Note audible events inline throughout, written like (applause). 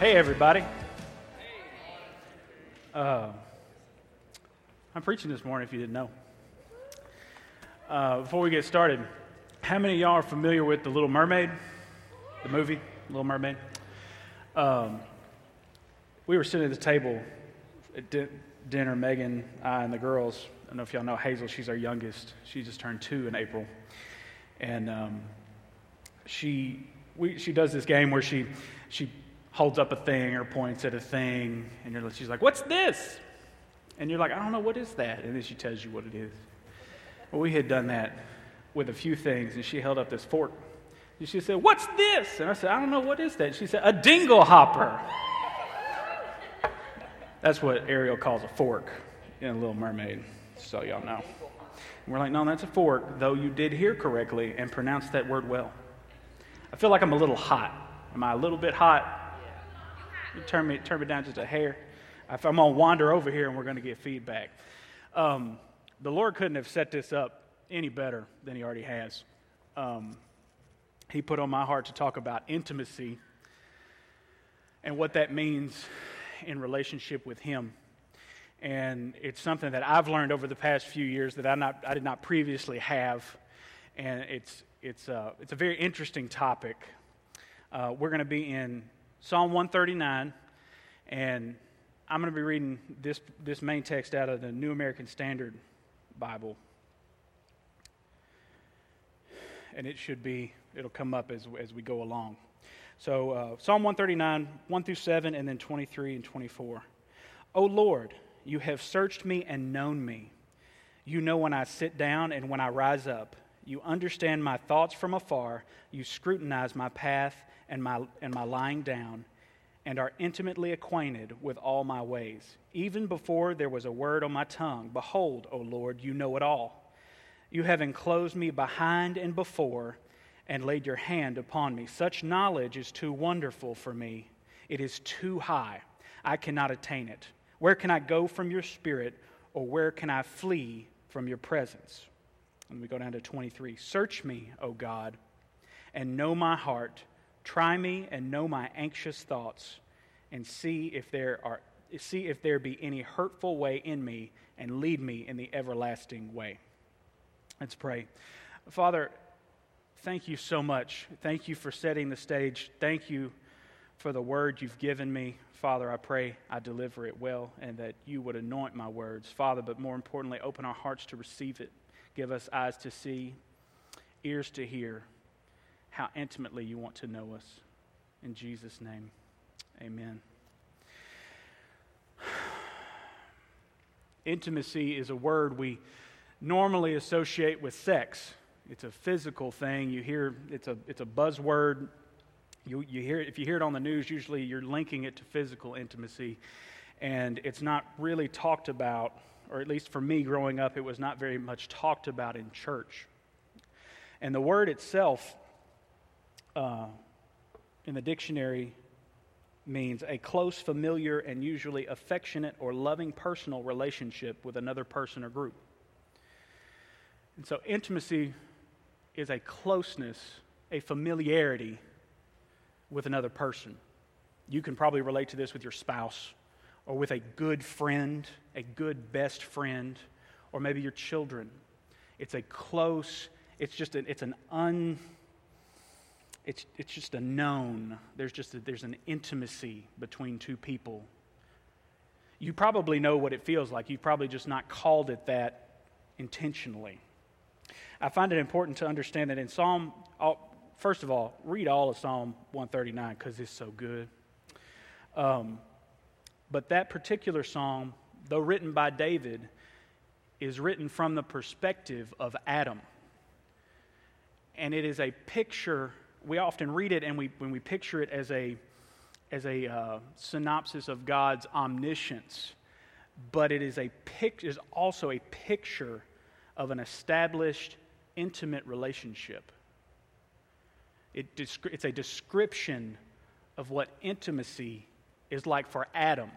Hey, everybody. Uh, I'm preaching this morning if you didn't know. Uh, before we get started, how many of y'all are familiar with The Little Mermaid? The movie, Little Mermaid? Um, we were sitting at the table at di- dinner, Megan, I, and the girls. I don't know if y'all know Hazel, she's our youngest. She just turned two in April. And um, she, we, she does this game where she, she holds up a thing or points at a thing, and you're, she's like, What's this? And you're like, I don't know, what is that? And then she tells you what it is. Well, we had done that with a few things, and she held up this fork. And she said, What's this? And I said, I don't know, what is that? She said, A dingle hopper. That's what Ariel calls a fork in Little Mermaid, so y'all know. And we're like, No, that's a fork, though you did hear correctly and pronounce that word well. I feel like I'm a little hot. Am I a little bit hot? Turn me, turn me down just a hair. I'm going to wander over here and we're going to get feedback. Um, the Lord couldn't have set this up any better than He already has. Um, he put on my heart to talk about intimacy and what that means in relationship with Him. And it's something that I've learned over the past few years that I, not, I did not previously have. And it's, it's, uh, it's a very interesting topic. Uh, we're going to be in Psalm 139, and I'm going to be reading this, this main text out of the New American Standard Bible. And it should be, it'll come up as, as we go along. So, uh, Psalm 139, 1 through 7, and then 23 and 24. O Lord, you have searched me and known me. You know when I sit down and when I rise up. You understand my thoughts from afar. You scrutinize my path and my, and my lying down, and are intimately acquainted with all my ways. Even before there was a word on my tongue, behold, O Lord, you know it all. You have enclosed me behind and before, and laid your hand upon me. Such knowledge is too wonderful for me. It is too high. I cannot attain it. Where can I go from your spirit, or where can I flee from your presence? And we go down to 23. Search me, O God, and know my heart. Try me and know my anxious thoughts, and see if there are see if there be any hurtful way in me, and lead me in the everlasting way. Let's pray. Father, thank you so much. Thank you for setting the stage. Thank you for the word you've given me. Father, I pray I deliver it well and that you would anoint my words. Father, but more importantly, open our hearts to receive it. Give us eyes to see, ears to hear how intimately you want to know us. In Jesus' name, amen. (sighs) Intimacy is a word we normally associate with sex. It's a physical thing. You hear it's a, it's a buzzword. You, you hear if you hear it on the news, usually you're linking it to physical intimacy. And it's not really talked about, or at least for me growing up, it was not very much talked about in church. And the word itself uh, in the dictionary means a close, familiar, and usually affectionate or loving personal relationship with another person or group. And so, intimacy is a closeness, a familiarity with another person. You can probably relate to this with your spouse or with a good friend, a good best friend, or maybe your children. It's a close, it's just a, it's an un it's, it's just a known. There's just a, there's an intimacy between two people. You probably know what it feels like. You've probably just not called it that intentionally. I find it important to understand that in psalm first of all read all of psalm 139 because it's so good. Um, but that particular psalm though written by david is written from the perspective of adam and it is a picture we often read it and we, when we picture it as a, as a uh, synopsis of God's omniscience, but it is, a pic, is also a picture of an established, intimate relationship. It it's a description of what intimacy is like for Adam.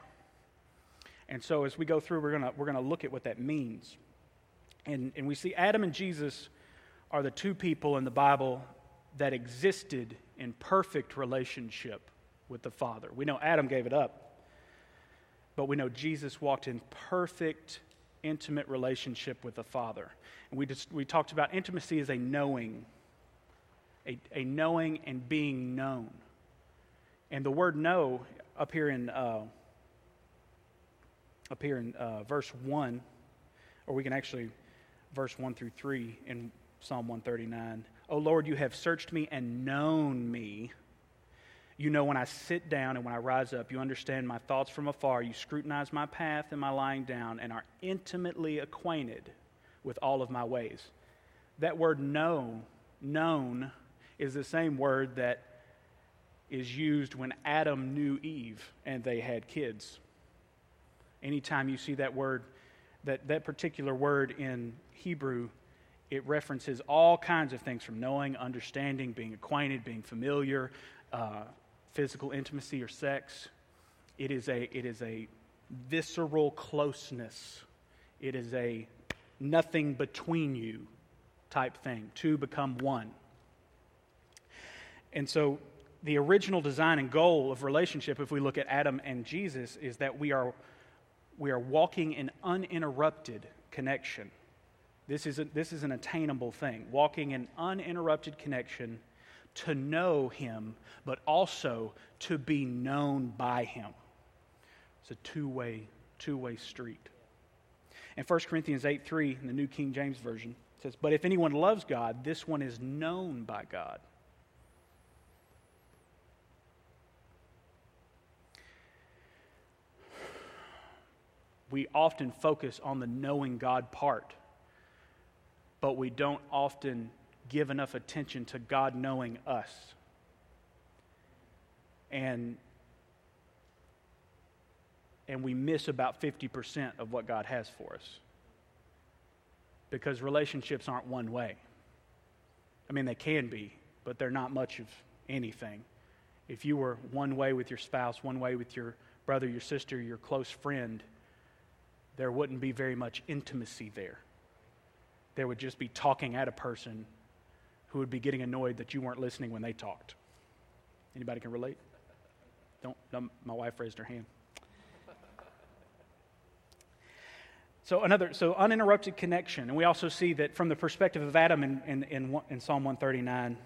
And so, as we go through, we're going we're to look at what that means. And, and we see Adam and Jesus are the two people in the Bible that existed in perfect relationship with the Father. We know Adam gave it up, but we know Jesus walked in perfect, intimate relationship with the Father. And we, just, we talked about intimacy as a knowing, a, a knowing and being known. And the word know up here in, uh, up here in uh, verse 1, or we can actually, verse 1 through 3 in Psalm 139. Oh Lord, you have searched me and known me. You know when I sit down and when I rise up. You understand my thoughts from afar. You scrutinize my path and my lying down and are intimately acquainted with all of my ways. That word know, known, is the same word that is used when Adam knew Eve and they had kids. Anytime you see that word, that, that particular word in Hebrew, it references all kinds of things from knowing, understanding, being acquainted, being familiar, uh, physical intimacy or sex. It is a, it is a visceral closeness. It is a nothing between you type thing. Two become one. And so the original design and goal of relationship, if we look at Adam and Jesus, is that we are, we are walking in uninterrupted connection. This is, a, this is an attainable thing, walking in uninterrupted connection to know Him, but also to be known by Him. It's a two way, two way street. In 1 Corinthians 8 3, in the New King James Version, says, But if anyone loves God, this one is known by God. We often focus on the knowing God part, but we don't often give enough attention to God knowing us. And and we miss about 50% of what God has for us. Because relationships aren't one way. I mean, they can be, but they're not much of anything. If you were one way with your spouse, one way with your brother, your sister, your close friend, there wouldn't be very much intimacy there. There would just be talking at a person who would be getting annoyed that you weren't listening when they talked. Anybody can relate? Don't, my wife raised her hand. So another, so uninterrupted connection, and we also see that from the perspective of Adam in, in, in, in Psalm 139,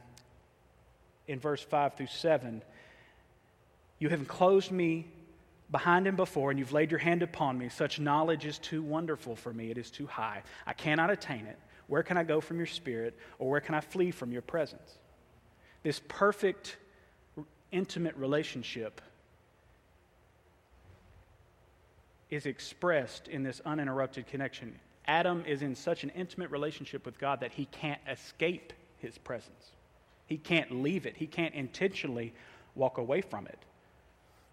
in verse 5 through 7, you have enclosed me behind and before, and you've laid your hand upon me. Such knowledge is too wonderful for me. It is too high. I cannot attain it. Where can I go from your spirit, or where can I flee from your presence? This perfect, intimate relationship is expressed in this uninterrupted connection. Adam is in such an intimate relationship with God that he can't escape his presence. He can't leave it. He can't intentionally walk away from it.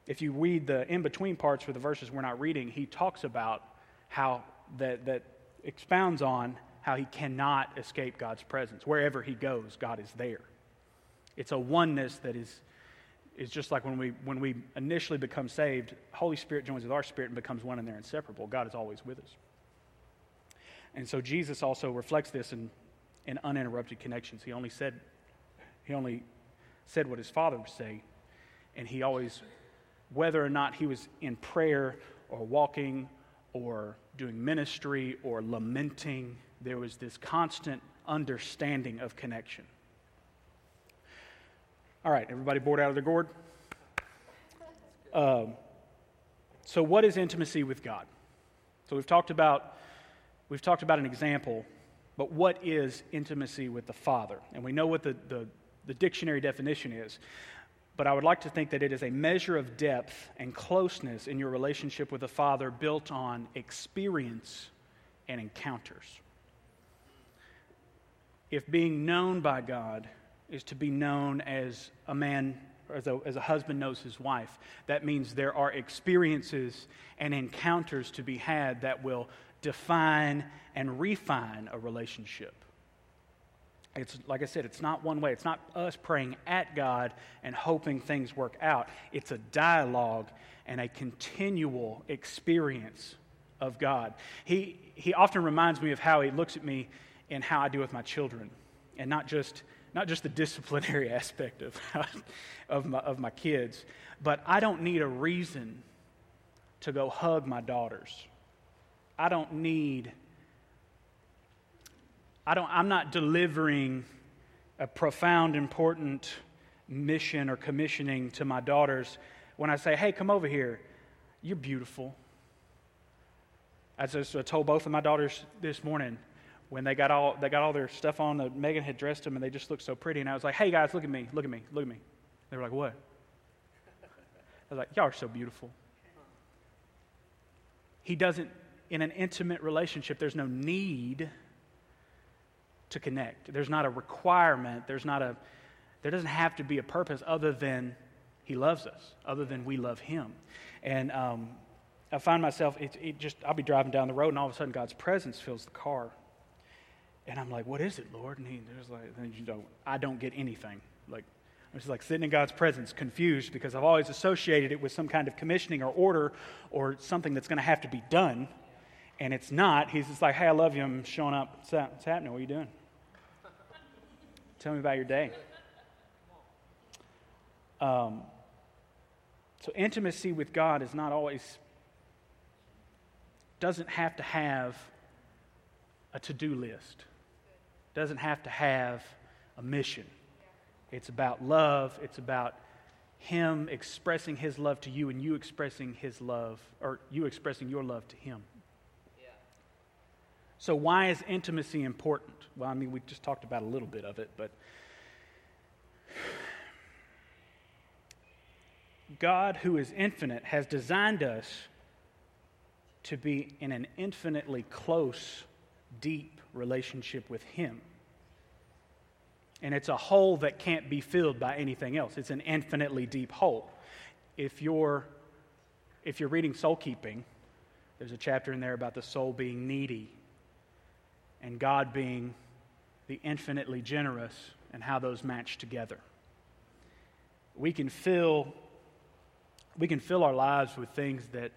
If you read the in between parts for the verses we're not reading, he talks about how that, that expounds on how he cannot escape God's presence. Wherever he goes, God is there. It's a oneness that is is just like when we, when we initially become saved, Holy Spirit joins with our spirit and becomes one and they're inseparable. God is always with us. And so Jesus also reflects this in, in uninterrupted connections. He only said, he only said what his father would say, and he always, whether or not he was in prayer or walking or doing ministry or lamenting, there was this constant understanding of connection. All right, everybody bored out of their gourd? Um, so, what is intimacy with God? So, we've talked about we've talked about an example, but what is intimacy with the Father? And we know what the, the, the dictionary definition is. But I would like to think that it is a measure of depth and closeness in your relationship with the Father built on experience and encounters. If being known by God is to be known as a man, as a, as a husband knows his wife. That means there are experiences and encounters to be had that will define and refine a relationship. It's like I said, it's not one way. It's not us praying at God and hoping things work out. It's a dialogue and a continual experience of God. He, he often reminds me of how he looks at me and how I do with my children, and not just not just the (laughs) disciplinary aspect of, (laughs) of, my, of my kids, but I don't need a reason to go hug my daughters. I don't need, I don't, I'm not delivering a profound, important mission or commissioning to my daughters when I say, hey, come over here. You're beautiful. As I told both of my daughters this morning, when they got all they got all their stuff on, the, Megan had dressed them and they just looked so pretty. And I was like, hey guys, look at me, look at me, look at me. They were like, what? (laughs) I was like, y'all are so beautiful. He doesn't, in an intimate relationship, there's no need to connect. There's not a requirement. There's not a, there doesn't have to be a purpose other than he loves us, other than we love him. And um, I find myself, it, it just, I'll be driving down the road and all of a sudden God's presence fills the car. And I'm like, what is it, Lord? And he was like, you don't, I don't get anything. Like, I'm just like sitting in God's presence, confused because I've always associated it with some kind of commissioning or order or something that's going to have to be done. And it's not. He's just like, hey, I love you. I'm showing up. What's, that? What's happening? What are you doing? Tell me about your day. Um, so, intimacy with God is not always, doesn't have to have a to do list, doesn't have to have a mission. It's about love, it's about Him expressing His love to you and you expressing His love, or you expressing your love to Him. So, why is intimacy important? Well, I mean, we just talked about a little bit of it, but God, who is infinite, has designed us to be in an infinitely close, deep relationship with Him. And it's a hole that can't be filled by anything else. It's an infinitely deep hole. If you're, if you're reading soul keeping, there's a chapter in there about the soul being needy and God being the infinitely generous and how those match together. We can fill we can fill our lives with things that,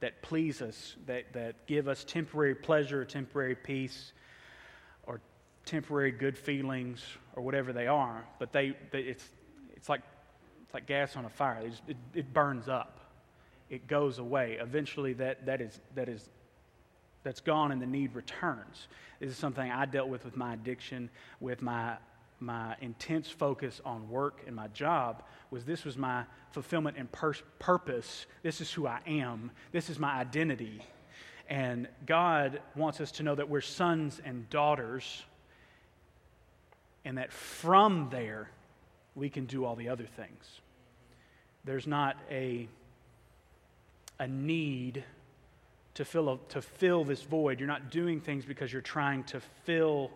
that please us, that, that give us temporary pleasure, temporary peace, or temporary good feelings, or whatever they are. But they, they it's, it's, like, it's like gas on a fire, just, it, it burns up, it goes away. Eventually, that, that, is, that is, that's gone and the need returns. This is something I dealt with with my addiction, with my my intense focus on work and my job was this was my fulfillment and pur- purpose. This is who I am. This is my identity. And God wants us to know that we're sons and daughters, and that from there we can do all the other things. There's not a, a need to fill, a, to fill this void. You're not doing things because you're trying to fill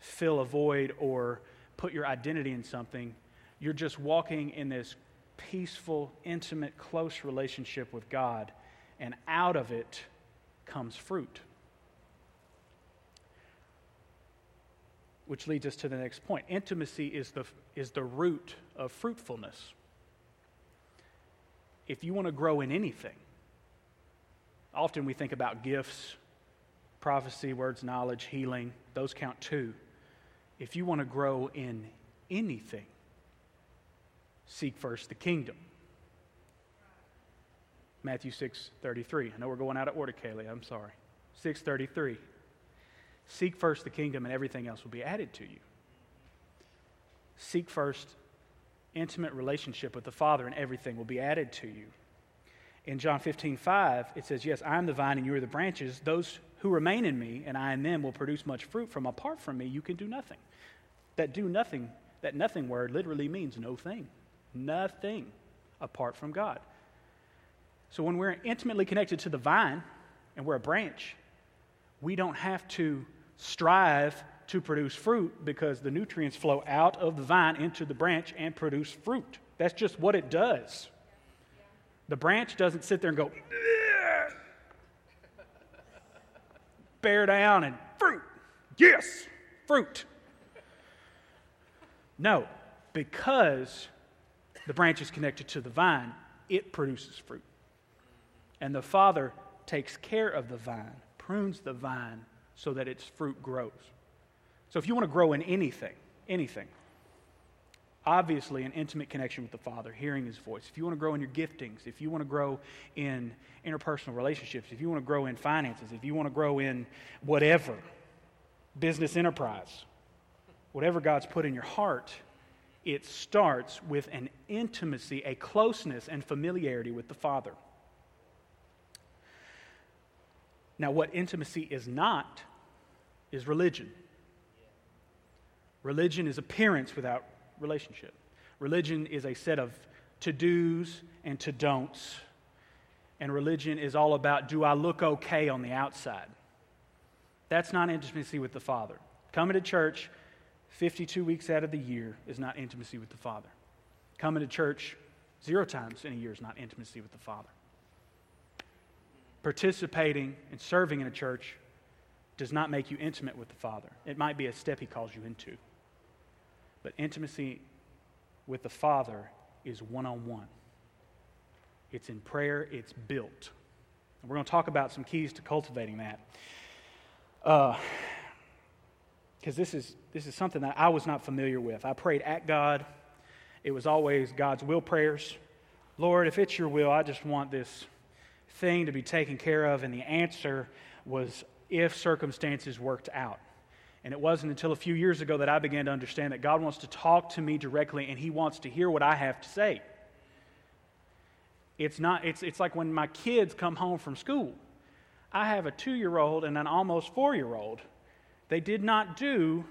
fill a void or put your identity in something. You're just walking in this peaceful, intimate, close relationship with God, and out of it comes fruit. Which leads us to the next point. Intimacy is the, is the root of fruitfulness. If you want to grow in anything, often we think about gifts, prophecy, words, knowledge, healing, those count too if you want to grow in anything, seek first the kingdom. Matthew 6 33. I know we're going out of order, Kaylee. I'm sorry. 633. Seek first the kingdom, and everything else will be added to you. Seek first intimate relationship with the Father, and everything will be added to you. In John 15 5, it says, Yes, I am the vine, and you are the branches. Those who remain in me, and I in them, will produce much fruit. From apart from me, you can do nothing. That do nothing, that nothing word literally means no thing. Nothing apart from God. So when we're intimately connected to the vine and we're a branch, we don't have to strive to produce fruit because the nutrients flow out of the vine into the branch and produce fruit. That's just what it does. The branch doesn't sit there and go, bear down and fruit. Yes, fruit. No, because the branch is connected to the vine, it produces fruit. And the Father takes care of the vine, prunes the vine so that its fruit grows. So if you want to grow in anything, anything. Obviously, an intimate connection with the Father, hearing His voice. If you want to grow in your giftings, if you want to grow in interpersonal relationships, if you want to grow in finances, if you want to grow in whatever, business enterprise, whatever God's put in your heart, it starts with an intimacy, a closeness, and familiarity with the Father. Now, what intimacy is not is religion. Religion is appearance without relationship. Religion is a set of to do's and to don'ts. And religion is all about do I look okay on the outside? That's not intimacy with the Father. Coming to church 52 weeks out of the year is not intimacy with the Father. Coming to church zero times in a year is not intimacy with the Father. Participating and serving in a church does not make you intimate with the Father. It might be a step He calls you into. But intimacy with the Father is one on one. It's in prayer, it's built. And we're going to talk about some keys to cultivating that. Because uh, this, is, this is something that I was not familiar with. I prayed at God, it was always God's will prayers. Lord, if it's your will, I just want this thing to be taken care of. And the answer was if circumstances worked out. And it wasn't until a few years ago that I began to understand that God wants to talk to me directly and He wants to hear what I have to say. It's, not, it's, it's like when my kids come home from school. I have a two year old and an almost four year old. They did not do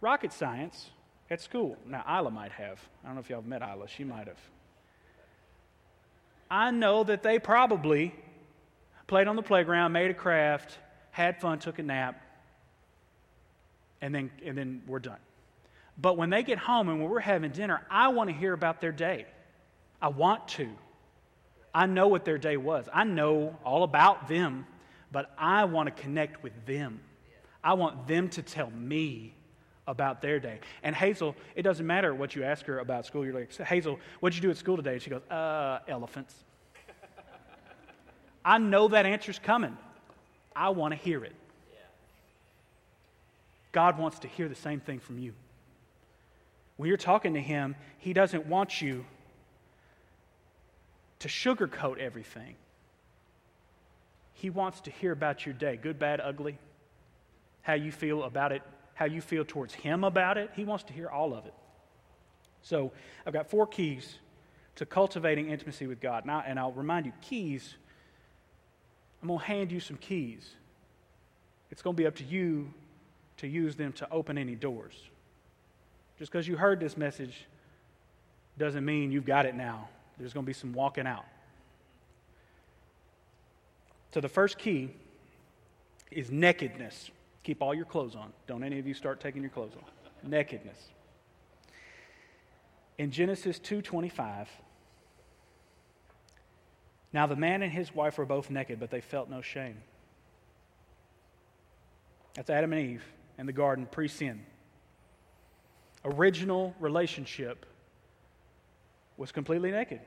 rocket science at school. Now, Isla might have. I don't know if y'all have met Isla. She might have. I know that they probably played on the playground, made a craft, had fun, took a nap, and then, and then we're done. But when they get home and when we're having dinner, I want to hear about their day. I want to. I know what their day was. I know all about them, but I want to connect with them. I want them to tell me about their day. And Hazel, it doesn't matter what you ask her about school. You're like, Hazel, what'd you do at school today? And she goes, uh, elephants. (laughs) I know that answer's coming. I want to hear it. God wants to hear the same thing from you. When you're talking to Him, He doesn't want you to sugarcoat everything. He wants to hear about your day, good, bad, ugly, how you feel about it, how you feel towards Him about it. He wants to hear all of it. So I've got four keys to cultivating intimacy with God. Now, and I'll remind you, keys, I'm going to hand you some keys. It's going to be up to you to use them to open any doors. Just because you heard this message doesn't mean you've got it now. There's going to be some walking out. So the first key is nakedness. Keep all your clothes on. Don't any of you start taking your clothes off. nakedness. In Genesis 2:25, now the man and his wife were both naked, but they felt no shame. That's Adam and Eve in the garden pre sin. Original relationship was completely naked.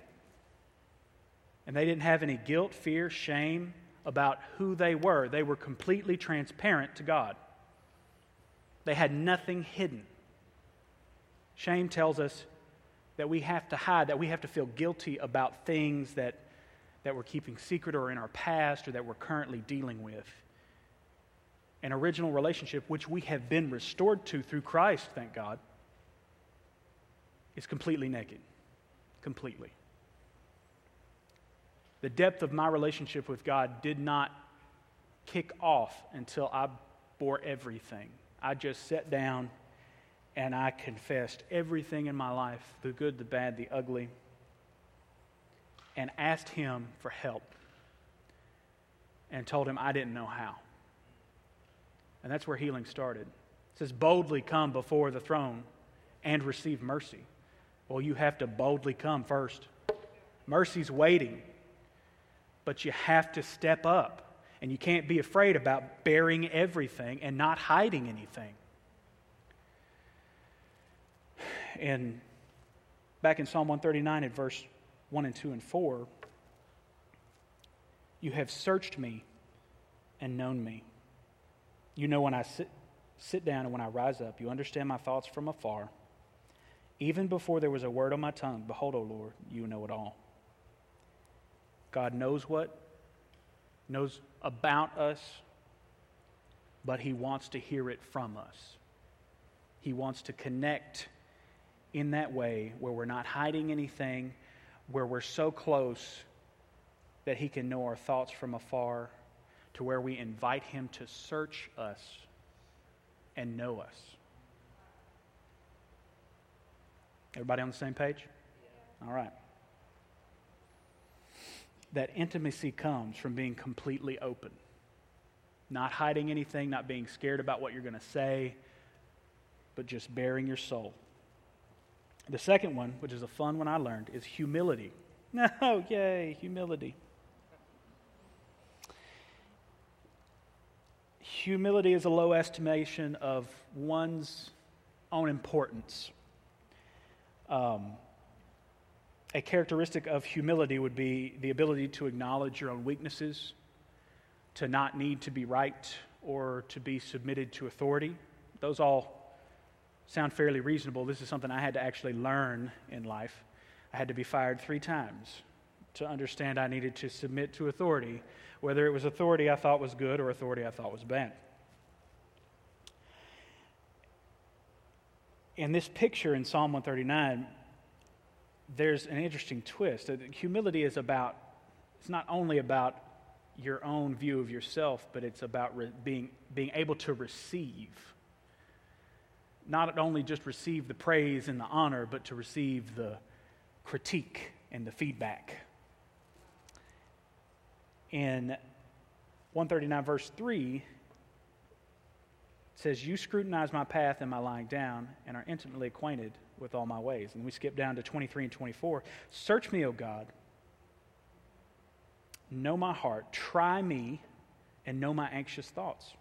And they didn't have any guilt, fear, shame about who they were. They were completely transparent to God. They had nothing hidden. Shame tells us that we have to hide, that we have to feel guilty about things that, that we're keeping secret or in our past or that we're currently dealing with an original relationship, which we have been restored to through Christ, thank God, is completely naked. Completely. The depth of my relationship with God did not kick off until I bore everything. I just sat down and I confessed everything in my life the good, the bad, the ugly and asked Him for help and told Him I didn't know how. And that's where healing started. It says, boldly come before the throne and receive mercy. Well, you have to boldly come first. Mercy's waiting, but you have to step up. And you can't be afraid about baring everything and not hiding anything. And back in Psalm 139 at verse 1 and 2 and 4, you have searched me and known me. You know when I sit sit down, and when I rise up, you understand my thoughts from afar. Even before there was a word on my tongue, behold, O Lord, you know it all. God knows what, knows about us, but He wants to hear it from us. He wants to connect in that way where we're not hiding anything, where we're so close that He can know our thoughts from afar, to where we invite Him to search us and know us. Everybody on the same page? All right. That intimacy comes from being completely open, not hiding anything, not being scared about what you're going to say, but just baring your soul. The second one, which is a fun one I learned, is humility. No, (laughs) oh, yay, humility. Humility is a low estimation of one's own importance. Um, a characteristic of humility would be the ability to acknowledge your own weaknesses, to not need to be right or to be submitted to authority. Those all sound fairly reasonable. This is something I had to actually learn in life. I had to be fired three times to understand I needed to submit to authority, whether it was authority I thought was good or authority I thought was bad. In this picture in Psalm 139, there's an interesting twist. Humility is about, it's not only about your own view of yourself, but it's about re- being, being able to receive. Not only just receive the praise and the honor, but to receive the critique and the feedback. In 139, verse 3, says, You scrutinize my path and my lying down, and are intimately acquainted with all my ways. And we skip down to 23 and 24. Search me, O God. Know my heart. Try me and know my anxious thoughts.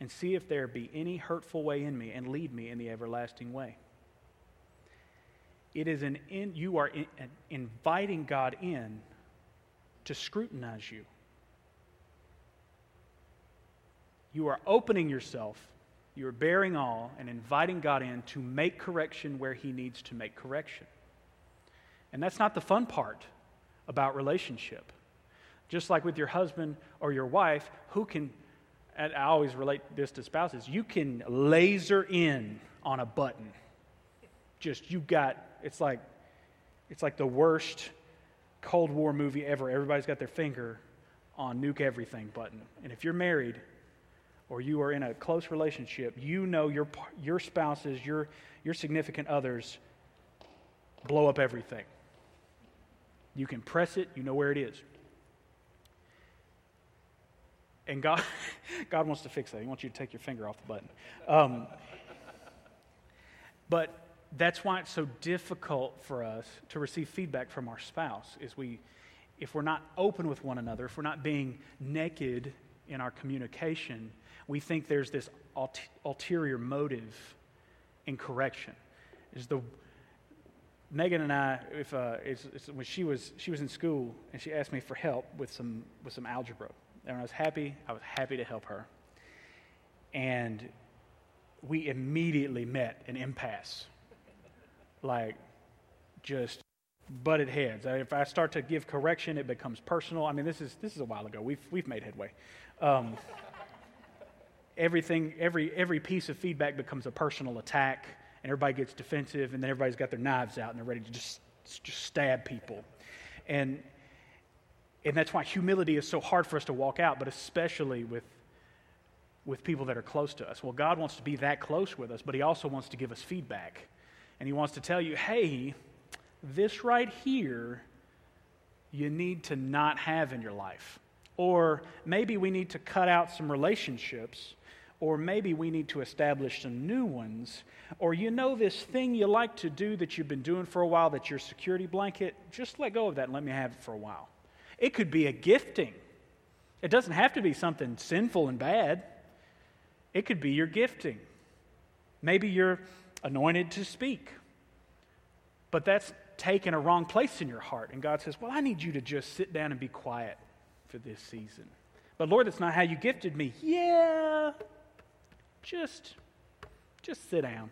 And see if there be any hurtful way in me, and lead me in the everlasting way. It is an in, you are in, inviting God in to scrutinize you. You are opening yourself, you are baring all, and inviting God in to make correction where He needs to make correction. And that's not the fun part about relationship. Just like with your husband or your wife, who can, and I always relate this to spouses, you can laser in on a button. Just, you got, it's like, it's like the worst Cold War movie ever. Everybody's got their finger on nuke everything button. And if you're married or you are in a close relationship, you know your, your spouses, your, your significant others blow up everything. You can press it, you know where it is. And God, (laughs) God wants to fix that. He wants you to take your finger off the button. Um, but that's why it's so difficult for us to receive feedback from our spouse is we if we're not open with one another if we're not being naked in our communication we think there's this ulterior motive in correction. Is the megan and i if uh, it's, it's, when she was she was in school and she asked me for help with some with some algebra. And i was happy i was happy to help her. And we immediately met an impasse like just butted heads. If I start to give correction, it becomes personal. I mean, this is this is a while ago. We've we've made headway. Um, everything, every every piece of feedback becomes a personal attack, and everybody gets defensive, and then everybody's got their knives out and they're ready to just just stab people, and and that's why humility is so hard for us to walk out, but especially with with people that are close to us. Well, God wants to be that close with us, but He also wants to give us feedback and he wants to tell you, hey, this right here, you need to not have in your life. Or maybe we need to cut out some relationships. Or maybe we need to establish some new ones. Or you know this thing you like to do that you've been doing for a while that's your security blanket? Just let go of that and let me have it for a while. It could be a gifting. It doesn't have to be something sinful and bad. It could be your gifting. Maybe you're anointed to speak. But that's taken a wrong place in your heart. And God says, Well, I need you to just sit down and be quiet for this season. But Lord, that's not how you gifted me. Yeah. just, just sit down.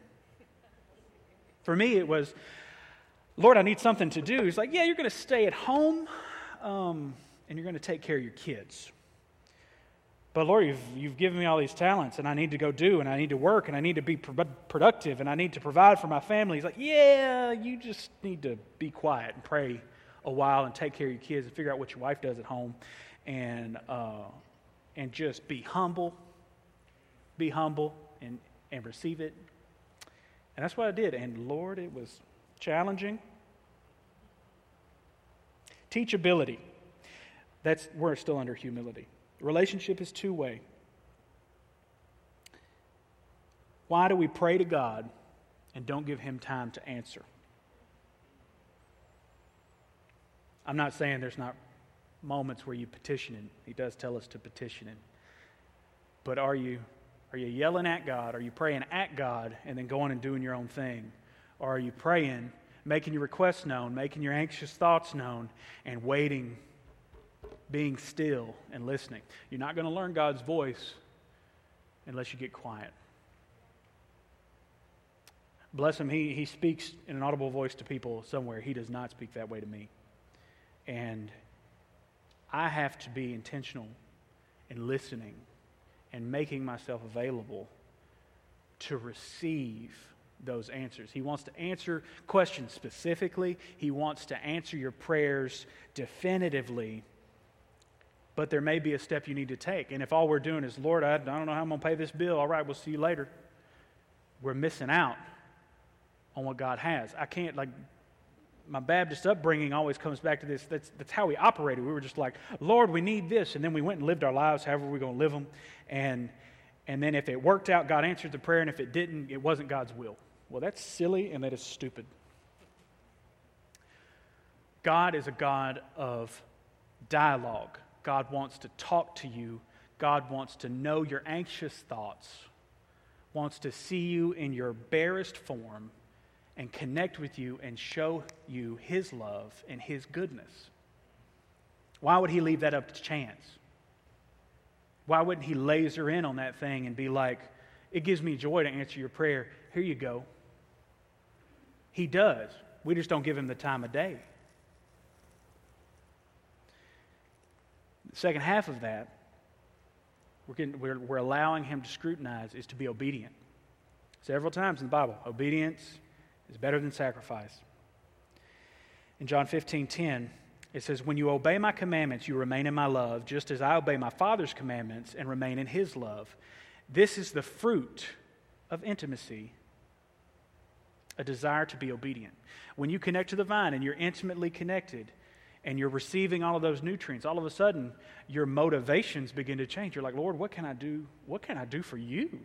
For me, it was, Lord, I need something to do. He's like, Yeah, you're going to stay at home um, and you're going to take care of your kids. But Lord, you've, you've given me all these talents and I need to go do and I need to work and I need to be pro- productive and I need to provide for my family. He's like, Yeah, you just need to be quiet and pray a while and take care of your kids and figure out what your wife does at home and, uh, and just be humble. Be humble and, and receive it. And that's what I did. And Lord, it was challenging. Teachability. That's we're still under humility. Relationship is two way. Why do we pray to God and don't give Him time to answer? I'm not saying there's not moments where you petition Him. He does tell us to petition Him. But are you, are you yelling at God? Are you praying at God and then going and doing your own thing? Or are you praying, making your requests known, making your anxious thoughts known, and waiting, being still and listening? You're not going to learn God's voice unless you get quiet. Bless him, he, he speaks in an audible voice to people somewhere. He does not speak that way to me. And I have to be intentional in listening and making myself available to receive those answers. He wants to answer questions specifically, He wants to answer your prayers definitively. But there may be a step you need to take. And if all we're doing is, Lord, I, don't know how I'm going to pay this bill, all right, we'll see you later, we're missing out on what God has. I can't, like, my Baptist upbringing always comes back to this. That's, that's how we operated. We were just like, Lord, we need this. And then we went and lived our lives however we're going to live them. And, and then if it worked out, God answered the prayer. And if it didn't, it wasn't God's will. Well, that's silly and that is stupid. God is a God of dialogue. God wants to talk to you. God wants to know your anxious thoughts, wants to see you in your barest form and connect with you and show you His love and His goodness. Why would He leave that up to chance? Why wouldn't He laser in on that thing and be like, it gives me joy to answer your prayer. Here you go. He does. We just don't give Him the time of day. The second half of that, we're, getting, we're, we're allowing Him to scrutinize, is to be obedient. Several times in the Bible, obedience is better than sacrifice. In John 15 10, it says, When you obey my commandments, you remain in my love, just as I obey my Father's commandments and remain in his love. This is the fruit of intimacy a desire to be obedient. When you connect to the vine and you're intimately connected and you're receiving all of those nutrients, all of a sudden your motivations begin to change. You're like, Lord, what can I do? What can I do for you?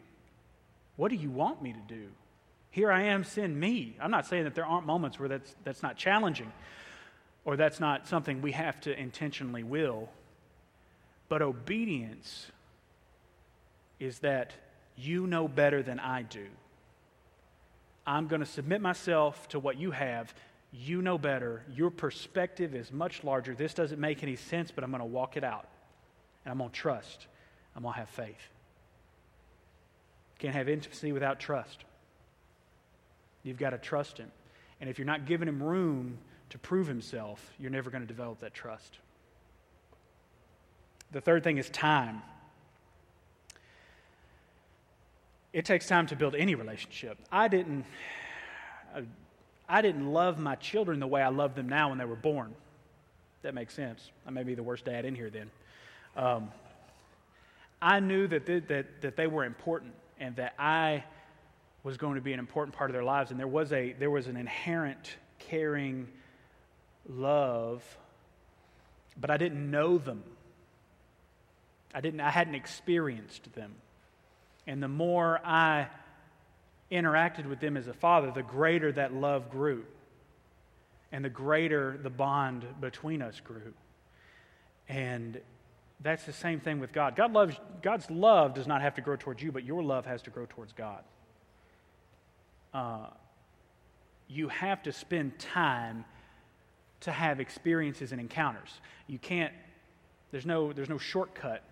What do you want me to do? Here I am, send me. I'm not saying that there aren't moments where that's, that's not challenging or that's not something we have to intentionally will. But obedience is that you know better than I do. I'm going to submit myself to what you have. You know better. Your perspective is much larger. This doesn't make any sense, but I'm going to walk it out. And I'm going to trust. I'm going to have faith. Can't have intimacy without trust. You've got to trust him. And if you're not giving him room to prove himself, you're never going to develop that trust. The third thing is time. It takes time to build any relationship. I didn't, I didn't love my children the way I love them now when they were born. That makes sense. I may be the worst dad in here then. Um, I knew that they, that, that they were important and that I was going to be an important part of their lives. And there was, a, there was an inherent caring love, but I didn't know them. I, didn't, I hadn't experienced them. And the more I interacted with them as a father, the greater that love grew. And the greater the bond between us grew. And that's the same thing with God. God loves, God's love does not have to grow towards you, but your love has to grow towards God uh, you have to spend time to have experiences and encounters. You can't, there's no, there's no shortcut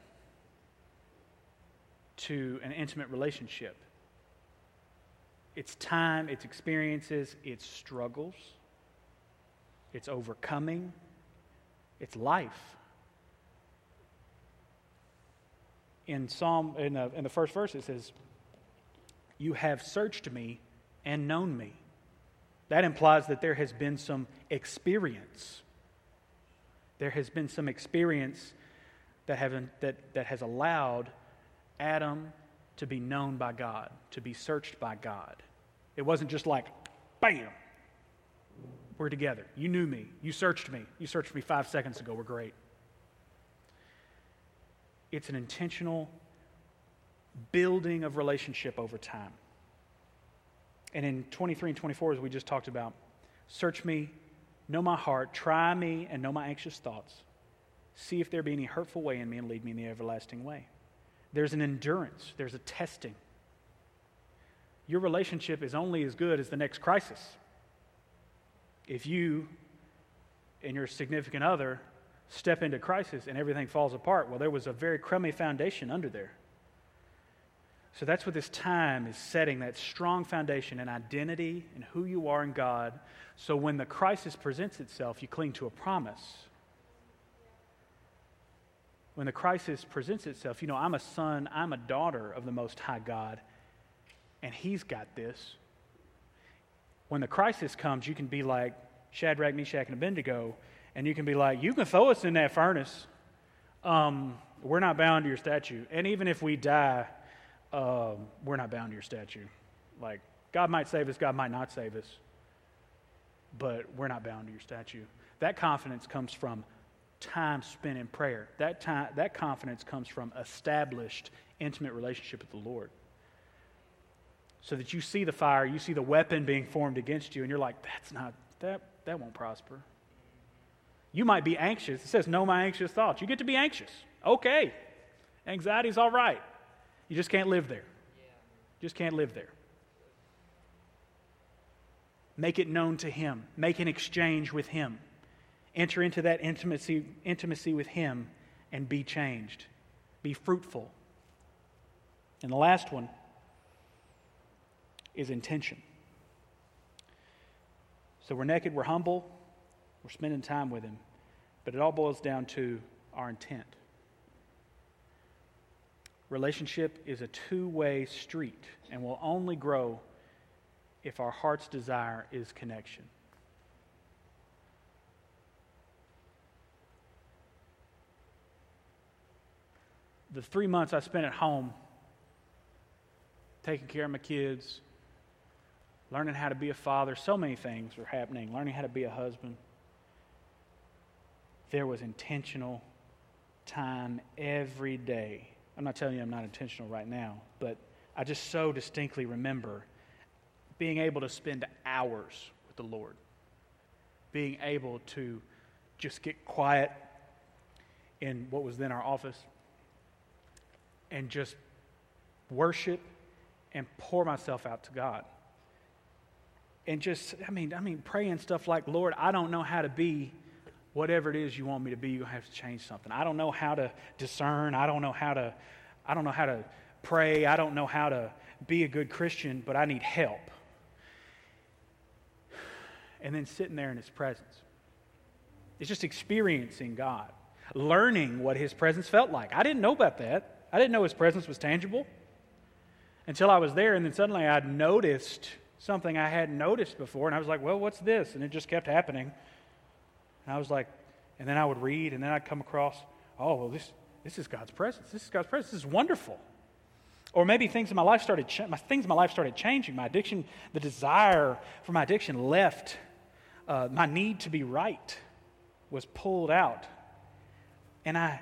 to an intimate relationship. It's time, it's experiences, it's struggles, it's overcoming, it's life. In Psalm, in the, in the first verse, it says, You have searched me and known me. That implies that there has been some experience. There has been some experience that, have, that, that has allowed Adam to be known by God, to be searched by God. It wasn't just like, bam, we're together. You knew me. You searched me. You searched me five seconds ago. We're great. It's an intentional building of relationship over time. And in 23 and 24, as we just talked about, search me, know my heart, try me, and know my anxious thoughts. See if there be any hurtful way in me and lead me in the everlasting way. There's an endurance, there's a testing. Your relationship is only as good as the next crisis. If you and your significant other step into crisis and everything falls apart, well, there was a very crummy foundation under there. So that's what this time is setting that strong foundation and identity and who you are in God. So when the crisis presents itself, you cling to a promise. When the crisis presents itself, you know, I'm a son, I'm a daughter of the Most High God, and He's got this. When the crisis comes, you can be like Shadrach, Meshach, and Abednego, and you can be like, You can throw us in that furnace. Um, we're not bound to your statue. And even if we die, um, we're not bound to your statue. Like, God might save us, God might not save us, but we're not bound to your statue. That confidence comes from time spent in prayer. That, time, that confidence comes from established, intimate relationship with the Lord. So that you see the fire, you see the weapon being formed against you, and you're like, that's not, that, that won't prosper. You might be anxious. It says, know my anxious thoughts. You get to be anxious. Okay. Anxiety's all right. You just can't live there. You Just can't live there. Make it known to Him. Make an exchange with Him. Enter into that intimacy, intimacy with Him and be changed. Be fruitful. And the last one is intention. So we're naked, we're humble, we're spending time with Him. But it all boils down to our intent. Relationship is a two way street and will only grow if our heart's desire is connection. The three months I spent at home taking care of my kids, learning how to be a father, so many things were happening, learning how to be a husband. There was intentional time every day I'm not telling you I'm not intentional right now, but I just so distinctly remember being able to spend hours with the Lord, being able to just get quiet in what was then our office and just worship and pour myself out to God. And just, I mean, I mean, praying stuff like, Lord, I don't know how to be whatever it is you want me to be, you have to change something. I don't know how to discern. I don't know how to, I don't know how to pray. I don't know how to be a good Christian, but I need help. And then sitting there in his presence. It's just experiencing God, learning what his presence felt like. I didn't know about that. I didn't know his presence was tangible until I was there, and then suddenly I'd noticed something I hadn't noticed before, and I was like, well, what's this? And it just kept happening. And I was like, and then I would read, and then I'd come across, oh, well, this, this is God's presence. This is God's presence. This is wonderful. Or maybe things in my life started, my, things in my life started changing. My addiction, the desire for my addiction left. Uh, my need to be right was pulled out. And I,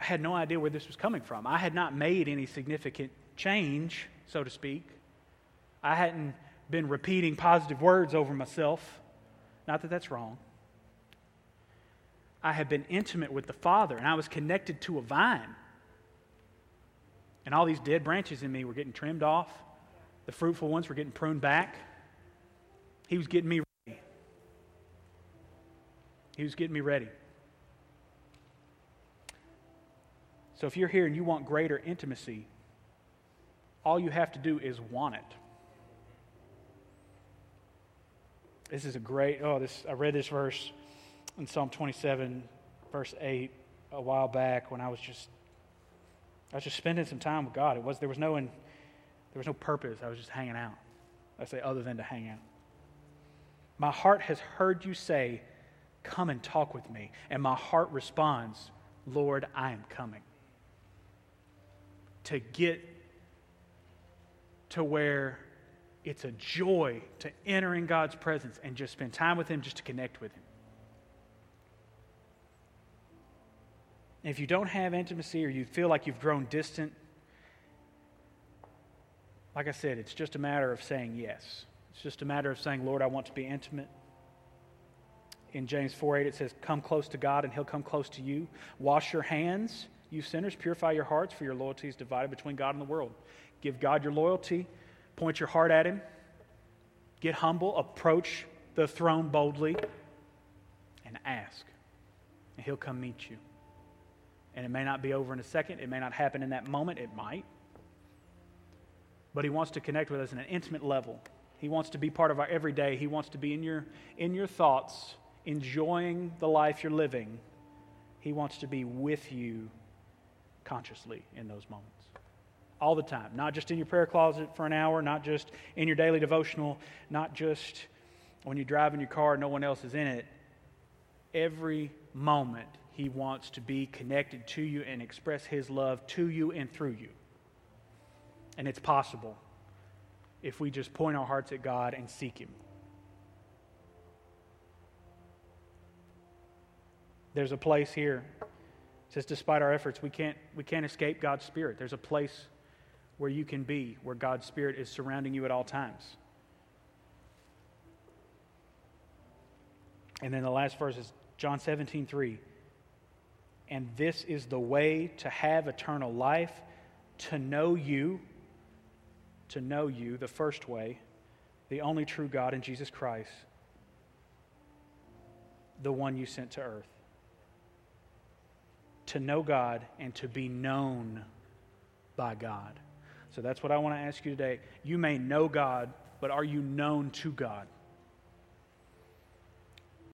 I had no idea where this was coming from. I had not made any significant change, so to speak. I hadn't been repeating positive words over myself. Not that that's wrong. I had been intimate with the Father, and I was connected to a vine. And all these dead branches in me were getting trimmed off. The fruitful ones were getting pruned back. He was getting me ready. He was getting me ready. So if you're here and you want greater intimacy, All you have to do is want it. This is a great, oh, this, I read this verse in Psalm 27, verse 8, a while back when I was just, I was just spending some time with God. It was, there was no, in, there was no purpose. I was just hanging out. I say, other than to hang out. My heart has heard you say, Come and talk with me. And my heart responds, Lord, I am coming. To get to where it's a joy to enter in God's presence and just spend time with Him, just to connect with Him. if you don't have intimacy or you feel like you've grown distant, like I said, it's just a matter of saying yes. It's just a matter of saying, Lord, I want to be intimate. In James 4 8, it says, Come close to God and He'll come close to you. Wash your hands, you sinners. Purify your hearts, for your loyalty is divided between God and the world. Give God your loyalty. Point your heart at Him. Get humble. Approach the throne boldly and ask. And He'll come meet you. And it may not be over in a second, it may not happen in that moment, it might. But He wants to connect with us in an intimate level. He wants to be part of our everyday. He wants to be in your, in your thoughts, enjoying the life you're living. He wants to be with you consciously in those moments. All the time. Not just in your prayer closet for an hour, not just in your daily devotional, not just when you drive in your car and no one else is in it. Every moment, He wants to be connected to you and express His love to you and through you. And it's possible if we just point our hearts at God and seek Him. There's a place here. It says, despite our efforts, we can't, we can't escape God's Spirit. There's a place where you can be, where God's Spirit is surrounding you at all times. And then the last verse is John 17, 3. And this is the way to have eternal life, to know you, to know you the first way, the only true God in Jesus Christ, the one you sent to earth. To know God and to be known by God. So that's what I want to ask you today. You may know God, but are you known to God?